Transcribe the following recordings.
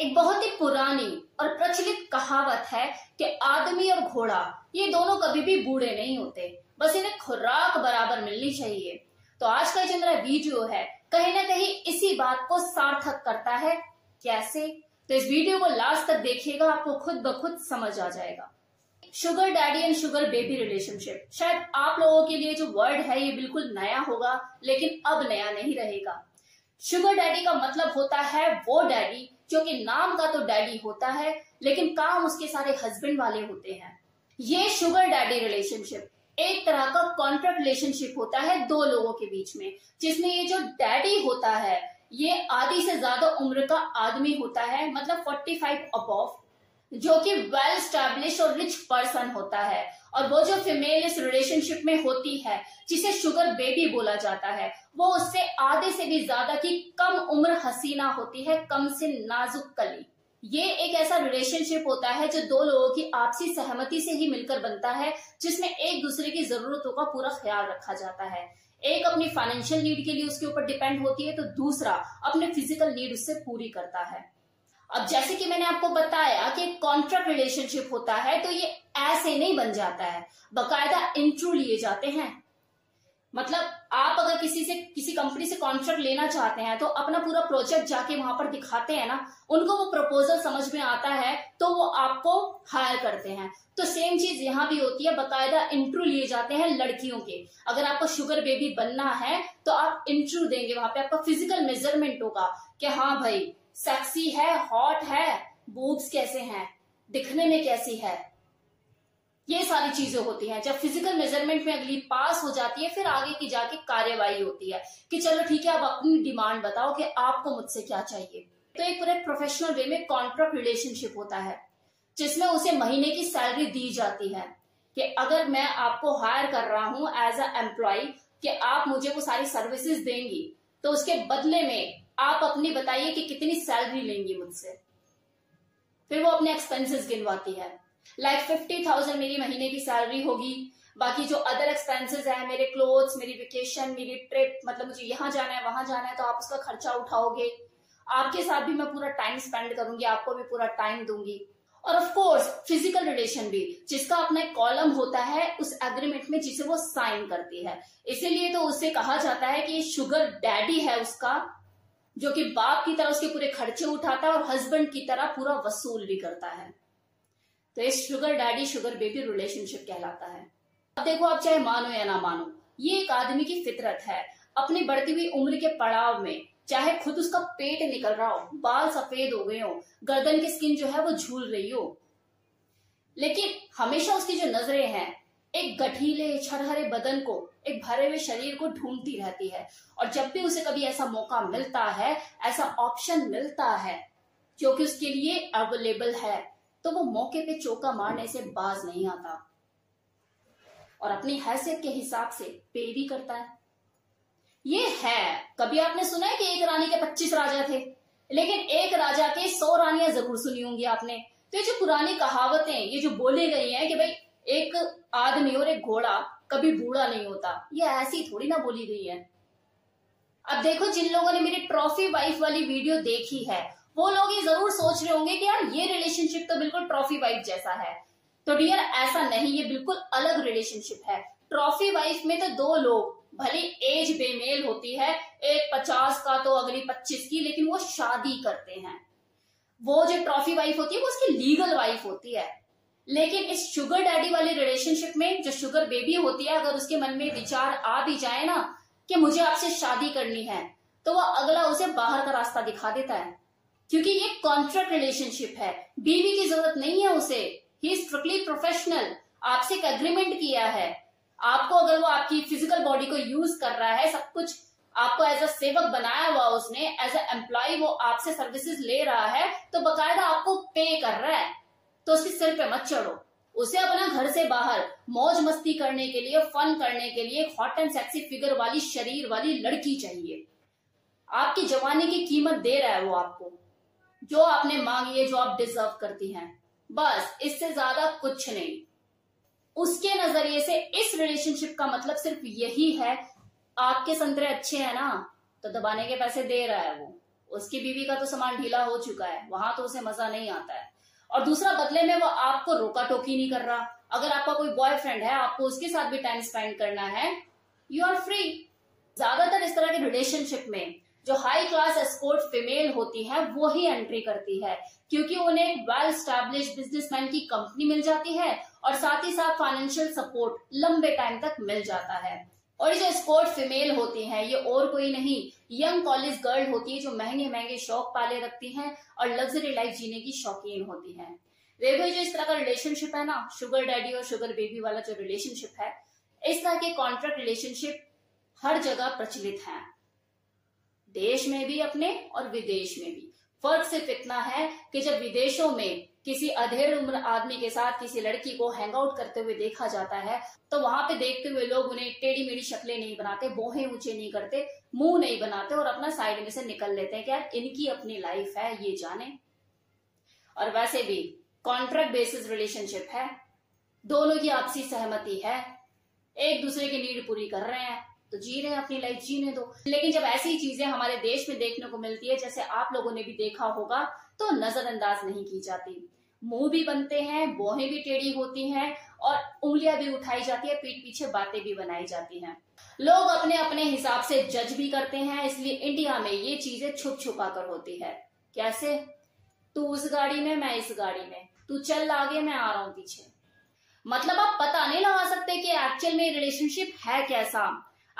एक बहुत ही पुरानी और प्रचलित कहावत है कि आदमी और घोड़ा, ये दोनों कभी भी बूढ़े नहीं होते। बस इन्हें खुराक बराबर मिलनी चाहिए। तो आज का जो मेरा वीडियो है, कहीं ना कहीं इसी बात को सार्थक करता है। कैसे? तो इस वीडियो को लास्ट तक देखिएगा, आपको खुद ब खुद समझ आ जाएगा। Sugar daddy and sugar baby relationship. शायद आप लोगों के लिए जो वर्ड है, ये बिल्कुल नया होगा, लेकिन अब नया नहीं रहेगा। शुगर डैडी का मतलब होता है वो डैडी जो कि नाम का तो डैडी होता है, लेकिन काम उसके सारे हस्बैंड वाले होते हैं। ये शुगर डैडी रिलेशनशिप एक तरह का कॉन्ट्रैक्ट रिलेशनशिप होता है दो लोगों के बीच में, जिसमें ये जो डैडी होता है, ये आधी से ज़्यादा उम्र का आदमी होता है मतलब 45 फाइव अबॉव जो कि वेल स्टैब्लिश और रिच पर्सन होता है। और वो जो फीमेल इस रिलेशनशिप में होती है, जिसे शुगर बेबी बोला जाता है वो उससे आधे से भी ज़्यादा की कम उम्र हसीना होती है, कम से नाजुक कली। ये एक ऐसा रिलेशनशिप होता है जो दो लोगों की आपसी सहमति से ही मिलकर बनता है, जिसमें एक दूसरे की जरूरतों का पूरा ख्याल रखा जाता है। एक अपनी फाइनेंशियल नीड के लिए उसके ऊपर डिपेंड होती है तो दूसरा अपने फ़िज़िकल नीड उससे पूरी करता है। अब जैसे कि मैंने आपको बताया कि कॉन्ट्रैक्ट रिलेशनशिप होता है तो ये ऐसे नहीं बन जाता है। बकायदा इंट्रू लिए जाते हैं। मतलब आप अगर किसी से, किसी कंपनी से कॉन्ट्रैक्ट लेना चाहते हैं तो अपना पूरा प्रोजेक्ट जाके वहाँ पर दिखाते हैं ना, उनको वो प्रपोजल समझ में आता है तो वो आपको हायर करते हैं। तो सेम चीज़ यहाँ भी होती है, बकायदा इंटरव्यू लिए जाते हैं लड़कियों के। अगर आपको शुगर बेबी बनना है तो आप इंटरव्यू देंगे वहाँ पे, आपका फ़िज़िकल मेज़रमेंट होगा कि हाँ भाई सेक्सी है हॉट है बूब्स कैसे हैं, दिखने में कैसी है। ये सारी चीज़ें होती हैं। जब फ़िज़िकल मेज़रमेंट में अगली पास हो जाती है, फिर आगे की जाके कार्यवाही होती है कि चलो ठीक है आप अपनी डिमांड बताओ कि आपको मुझसे क्या चाहिए। तो एक पूरे प्रोफेशनल वे में कॉन्ट्रैक्ट रिलेशनशिप होता है, जिसमें उसे महीने की सैलरी दी जाती है कि अगर मैं आपको हायर कर रहा हूँ एज अ एम्प्लॉय कि आप मुझे वो सारी सर्विसेज़ देंगी तो उसके बदले में आप अपनी बताइए कि कितनी सैलरी लेंगी मुझसे। फिर वो अपने एक्सपेंसेस गिनवाती है। लाइक फिफ्टी थाउज़ेंड मेरी महीने की सैलरी होगी। बाकी जो अदर एक्सपेंसेस है, मेरे क्लोथ्स मेरी वेकेशन मेरी ट्रिप मतलब मुझे यहाँ जाना है, वहाँ जाना है तो आप उसका खर्चा उठाओगे। आपके साथ भी मैं पूरा टाइम स्पेंड करूँगी, आपको भी पूरा टाइम दूँगी। और ऑफ़ कोर्स फ़िज़िकल रिलेशन भी, जिसका अपना एक कॉलम होता है, उस एग्रीमेंट में जिसे वो साइन करती है। इसीलिए तो उसे कहा जाता है कि शुगर डैडी है उसका, जो कि बाप की तरह उसके पूरे खर्चे उठाता है और हस्बैंड की तरह पूरा वसूल भी करता है। तो इस sugar daddy sugar baby relationship कहलाता है। अब देखो आप चाहे मानो या ना मानो, ये एक आदमी की फितरत है। अपनी बढ़ती हुई उम्र के पड़ाव में, चाहे खुद उसका पेट निकल रहा हो, बाल सफ़ेद हो गए हो, गर्दन की स्किन जो है वो झूल रही हो। लेकिन हमेशा उसकी जो नज़रें हैं, एक गठीले, छरहरे बदन को, एक भरे हुए शरीर को ढूंढती रहती है। और जब भी उसे कभी ऐसा मौका मिलता है, ऐसा ऑप्शन मिलता है, जो कि उसके लिए अवेलेबल है। तो वो मौके पे चौका मारने से बाज नहीं आता। और अपनी हैसियत के हिसाब से पे भी करता है। ये है, कभी आपने सुना है कि एक रानी के पच्चीस राजा थे? लेकिन एक राजा के सौ रानियाँ ज़रूर सुनी होंगी आपने। तो ये जो पुरानी कहावतें, ये जो बोली गई हैं कि भाई, एक आदमी और एक घोड़ा कभी बूढ़ा नहीं होता, ये ऐसी थोड़ी ना बोली गई है। अब देखो, जिन लोगों ने मेरी ट्रॉफी वाइफ वाली वीडियो देखी है वो लोग ये ज़रूर सोच रहे होंगे कि यार ये रिलेशनशिप तो बिल्कुल ट्रॉफी वाइफ जैसा है। तो डियर ऐसा नहीं, ये बिल्कुल अलग रिलेशनशिप है। ट्रॉफी वाइफ में तो दो लोग, भले एज बेमेल होती है, एक पचास का तो अगली पच्चीस की, लेकिन वो शादी करते हैं। वो जो ट्रॉफी वाइफ होती है, वो उसकी लीगल वाइफ होती है। लेकिन इस शुगर डैडी वाली रिलेशनशिप में जो शुगर बेबी होती है, अगर उसके मन में विचार आ भी जाए ना, कि मुझे आपसे शादी करनी है तो वो अगला उसे बाहर का रास्ता दिखा देता है। क्योंकि ये कॉन्ट्रैक्ट रिलेशनशिप है। बीवी की ज़रूरत नहीं है उसे। ही स्ट्रिक्टली प्रोफेशनल आपसे एक एग्रीमेंट किया है। आपको अगर वो आपकी फ़िज़िकल बॉडी को यूज़ कर रहा है, सब कुछ आपको एज अ सेवक बनाया हुआ उसने एज अ एम्प्लॉय वो आपसे सर्विसेज़ ले रहा है तो बकायदा आपको पे कर रहा है। तो उसके सिर पे मत चढ़ो। उसे अपना घर से बाहर, मौज मस्ती करने के लिए फन करने के लिए हॉट एंड सेक्सी फिगर वाली, शरीर वाली लड़की चाहिए। आपकी जवानी की कीमत दे रहा है वो आपको। जो आपने मांगी है, जो आप डिजर्व करती हैं। बस, इससे ज़्यादा कुछ नहीं। उसके नज़रिए से इस रिलेशनशिप का मतलब सिर्फ़ यही है, आपके संतरे अच्छे हैं ना तो दबाने के पैसे दे रहा है वो। उसकी बीवी का तो सामान ढीला हो चुका है, वहाँ तो उसे मज़ा नहीं आता है। और दूसरा बदले में वो आपको रोका टोकी नहीं कर रहा। अगर आपका कोई बॉयफ्रेंड है, आपको उसके साथ भी टाइम स्पेंड करना है यू आर फ्री ज़्यादातर इस तरह के रिलेशनशिप में जो हाई क्लास एस्पोर्ट फीमेल होती है वो ही एंट्री करती है। क्योंकि उन्हें एक वेल स्टैब्लिश बिजनेसमैन की कंपनी मिल जाती है और साथ ही साथ फाइनेंशियल सपोर्ट लंबे टाइम तक मिल जाता है। और जो स्पोर्ट फीमेल होती हैं, ये और कोई नहीं यंग कॉलेज गर्ल होती है जो महँगे महँगे शौक पाले रखती हैं और लग्जरी लाइफ जीने की शौकीन होती हैं। देखो जो इस तरह का रिलेशनशिप है ना शुगर डैडी और शुगर बेबी वाला जो रिलेशनशिप है, इस तरह के कॉन्ट्रैक्ट रिलेशनशिप हर जगह प्रचलित हैं। देश में भी अपने और विदेश में भी। फ़र्क सिर्फ़ इतना है कि जब विदेशों में किसी अधेड़ उम्र आदमी के साथ किसी लड़की को हैंग आउट करते हुए देखा जाता है तो वहाँ पे देखते हुए लोग उन्हें टेढ़ी मेढ़ी शक्लें नहीं बनाते, बोहे ऊँचे नहीं करते, मुँह नहीं बनाते और अपना साइड में से निकल लेते हैं कि यार इनकी अपनी लाइफ है, ये जाने। और वैसे भी कॉन्ट्रैक्ट बेसिस रिलेशनशिप है, दोनों की आपसी सहमति है, एक दूसरे की नीड पूरी कर रहे हैं तो जी रहे अपनी लाइफ जीने दो। लेकिन जब ऐसी चीज़ें हमारे देश में देखने को मिलती है, जैसे आप लोगों ने भी देखा होगा तो नजरअंदाज नहीं की जाती। मुँह भी बनते हैं, बोहें भी टेढ़ी होती हैं और उंगलियाँ भी उठाई जाती है, पीठ पीछे बातें भी बनाई जाती हैं। लोग अपने अपने हिसाब से जज भी करते हैं, इसलिए इंडिया में ये चीज़ें छुप छुपा कर होती है। कैसे? तू उस गाड़ी में, मैं इस गाड़ी में। तू चल आगे, मैं आ रहा हूँ पीछे। मतलब आप पता नहीं लगा सकते कि एक्चुअल में रिलेशनशिप है कैसा।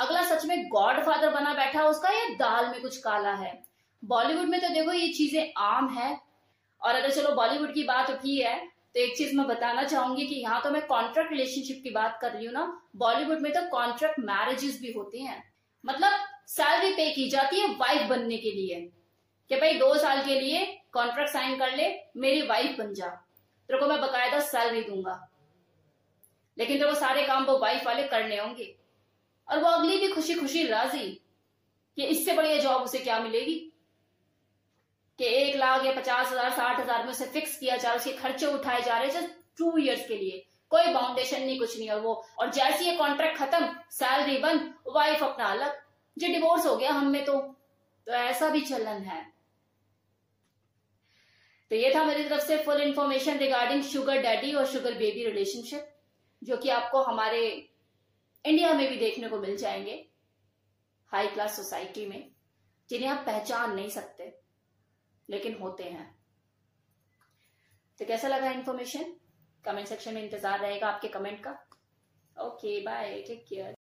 अगला सच में गॉड फादर बना बैठा उसका, या दाल में कुछ काला है? बॉलीवुड में तो देखो ये चीज़ें आम है। और अगर चलो बॉलीवुड की बात उठी है तो एक चीज़ मैं बताना चाहूँगी कि यहाँ तो मैं कॉन्ट्रैक्ट रिलेशनशिप की बात कर रही हूँ ना बॉलीवुड में तो कॉन्ट्रैक्ट मैरिजेस भी होती हैं। मतलब सैलरी पे की जाती है वाइफ बनने के लिए। कि भाई दो साल के लिए कॉन्ट्रैक्ट साइन कर ले, मेरी वाइफ बन जा। तेरे को मैं बकायदा सैलरी दूँगा। लेकिन तेरे को सारे काम वो वाइफ वाले करने होंगे। और वो अगली भी खुशी खुशी राज़ी कि इससे बढ़िया जॉब उसे क्या मिलेगी? कि एक लाख या पचास हज़ार, साठ हज़ार में उसे फिक्स किया जा रहा है, उसके खर्चे उठाए जा रहे हैं जस्ट टू ईयर्स के लिए। कोई बाउंडेशन नहीं, कुछ नहीं और वो। और जैसे ये कॉन्ट्रैक्ट खत्म सैलरी बंद वाइफ अपना अलग। जो डिवोर्स हो गया, हम में तो तो ऐसा भी चलन है। तो ये था मेरी तरफ़ से full information regarding sugar daddy और शुगर बेबी रिलेशनशिप जो कि आपको हमारे इंडिया में भी देखने को मिल जाएँगे। हाई क्लास सोसाइटी में, जिन्हें आप पहचान नहीं सकते, लेकिन होते हैं। तो कैसा लगा इन्फॉर्मेशन कमेंट सेक्शन में इंतज़ार रहेगा आपके कमेंट का। Okay bye take care